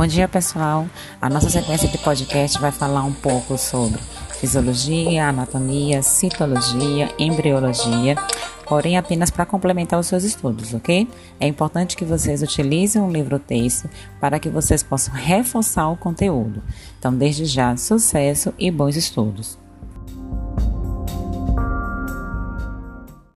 Bom dia, pessoal. A nossa sequência de podcast vai falar um pouco sobre fisiologia, anatomia, citologia, embriologia, porém apenas para complementar os seus estudos, ok? É importante que vocês utilizem um livro-texto para que vocês possam reforçar o conteúdo. Então, desde já, sucesso e bons estudos.